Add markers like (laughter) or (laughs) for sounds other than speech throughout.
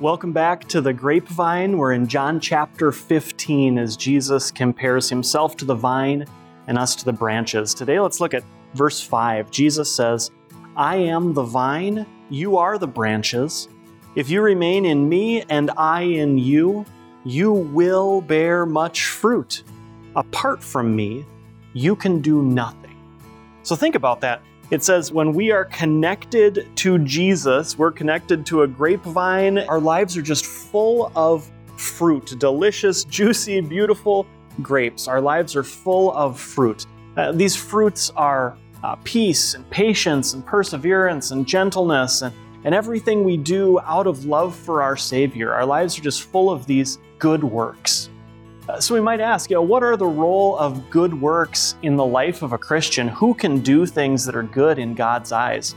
Welcome back to the grapevine. We're in John chapter 15 as Jesus compares himself to the vine and us to the branches. Today, let's look at verse 5. Jesus says, I am the vine, you are the branches. If you remain in me and I in you, you will bear much fruit. Apart from me, you can do nothing. So think about that. It says, when we are connected to Jesus, we're connected to a grapevine, our lives are just full of fruit, delicious, juicy, beautiful grapes. Our lives are full of fruit. Uh, these fruits are uh, peace and patience and perseverance and gentleness and, and everything we do out of love for our Savior. Our lives are just full of these good works. Uh, so we might ask, you know, what are the role of good works in the life of a Christian? Who can do things that are good in God's eyes?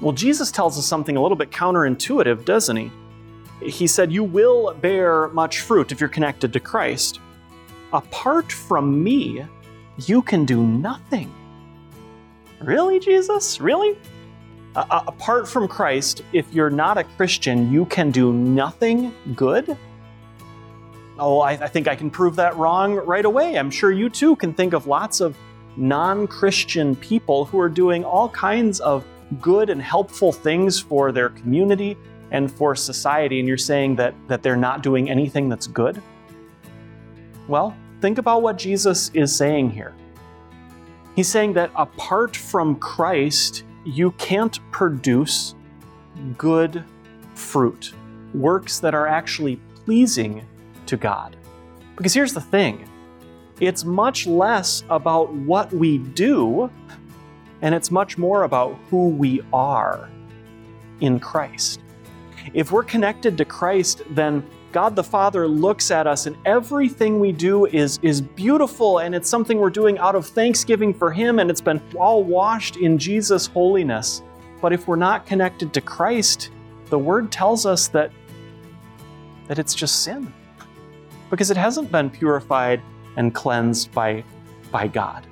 Well, Jesus tells us something a little bit counterintuitive, doesn't he? He said, You will bear much fruit if you're connected to Christ. Apart from me, you can do nothing. Really, Jesus? Really? Uh, apart from Christ, if you're not a Christian, you can do nothing good? Oh, I, I think I can prove that wrong right away. I'm sure you too can think of lots of non Christian people who are doing all kinds of good and helpful things for their community and for society, and you're saying that, that they're not doing anything that's good? Well, think about what Jesus is saying here. He's saying that apart from Christ, you can't produce good fruit, works that are actually pleasing to God. Because here's the thing it's much less about what we do, and it's much more about who we are in Christ. If we're connected to Christ, then God the Father looks at us and everything we do is, is beautiful and it's something we're doing out of thanksgiving for Him and it's been all washed in Jesus' holiness. But if we're not connected to Christ, the Word tells us that, that it's just sin because it hasn't been purified and cleansed by, by God.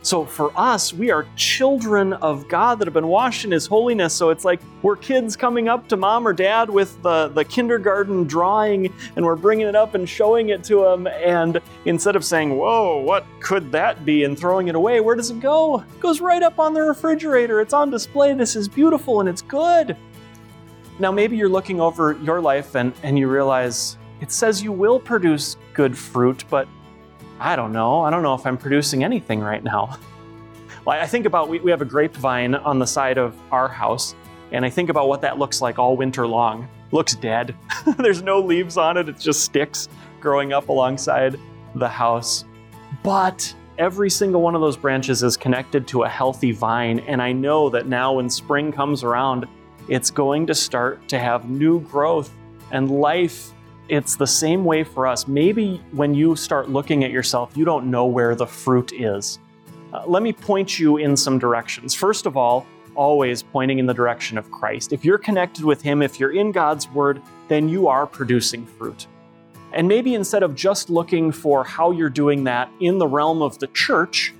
So for us, we are children of God that have been washed in His holiness. So it's like we're kids coming up to mom or dad with the, the kindergarten drawing and we're bringing it up and showing it to them. And instead of saying, Whoa, what could that be? and throwing it away, where does it go? It goes right up on the refrigerator. It's on display. This is beautiful and it's good. Now, maybe you're looking over your life and, and you realize, it says you will produce good fruit, but I don't know. I don't know if I'm producing anything right now. (laughs) Well, I think about we, we have a grapevine on the side of our house, and I think about what that looks like all winter long. Looks dead. (laughs) There's no leaves on it, it's just sticks growing up alongside the house. But every single one of those branches is connected to a healthy vine, and I know that now when spring comes around, it's going to start to have new growth and life it's the same way for us. Maybe when you start looking at yourself, you don't know where the fruit is. Uh, let me point you in some directions. First of all, always pointing in the direction of Christ. If you're connected with Him, if you're in God's Word, then you are producing fruit. And maybe instead of just looking for how you're doing that in the realm of the church,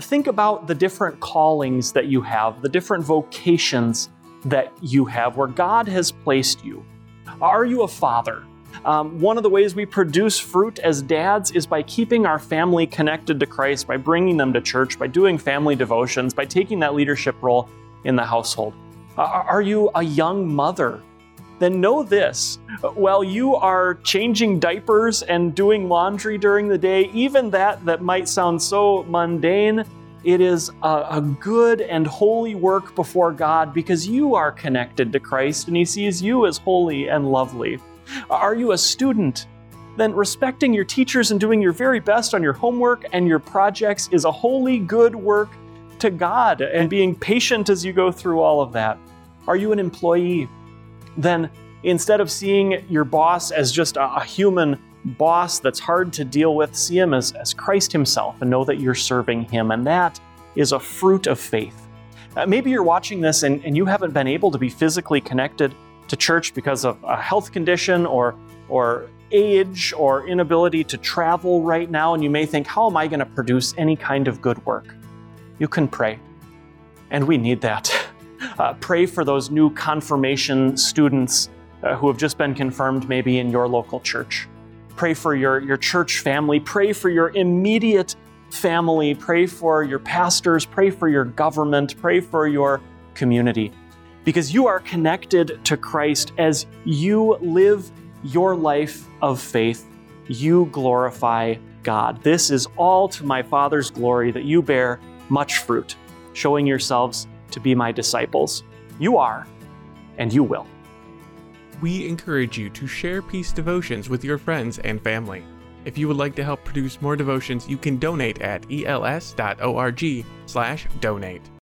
think about the different callings that you have, the different vocations that you have, where God has placed you. Are you a father? Um, one of the ways we produce fruit as dads is by keeping our family connected to Christ, by bringing them to church, by doing family devotions, by taking that leadership role in the household. Are you a young mother? Then know this while you are changing diapers and doing laundry during the day, even that that might sound so mundane, it is a, a, good and holy work before God because you are connected to Christ and He sees you as holy and lovely. Are you a student? Then respecting your teachers and doing your very best on your homework and your projects is a holy good work to God and being patient as you go through all of that. Are you an employee? Then instead of seeing your boss as just a, human boss that's hard to deal with, see him as, as Christ himself and know that you're serving him. And that is a fruit of faith. Uh, maybe you're watching this and, and you haven't been able to be physically connected to church because of a health condition or, or age or inability to travel right now, and you may think, how am I going to produce any kind of good work? You can pray. And we need that. (laughs) Uh, pray for those new confirmation students uh, who have just been confirmed maybe in your local church. Pray for your, your church family. Pray for your immediate family. Pray for your pastors. Pray for your government. Pray for your community. Because you are connected to Christ as you live your life of faith, you glorify God. This is all to my Father's glory that you bear much fruit, showing yourselves to be my disciples. You are, and you will. We encourage you to share Peace Devotions with your friends and family. If you would like to help produce more devotions, you can donate at els.org/donate.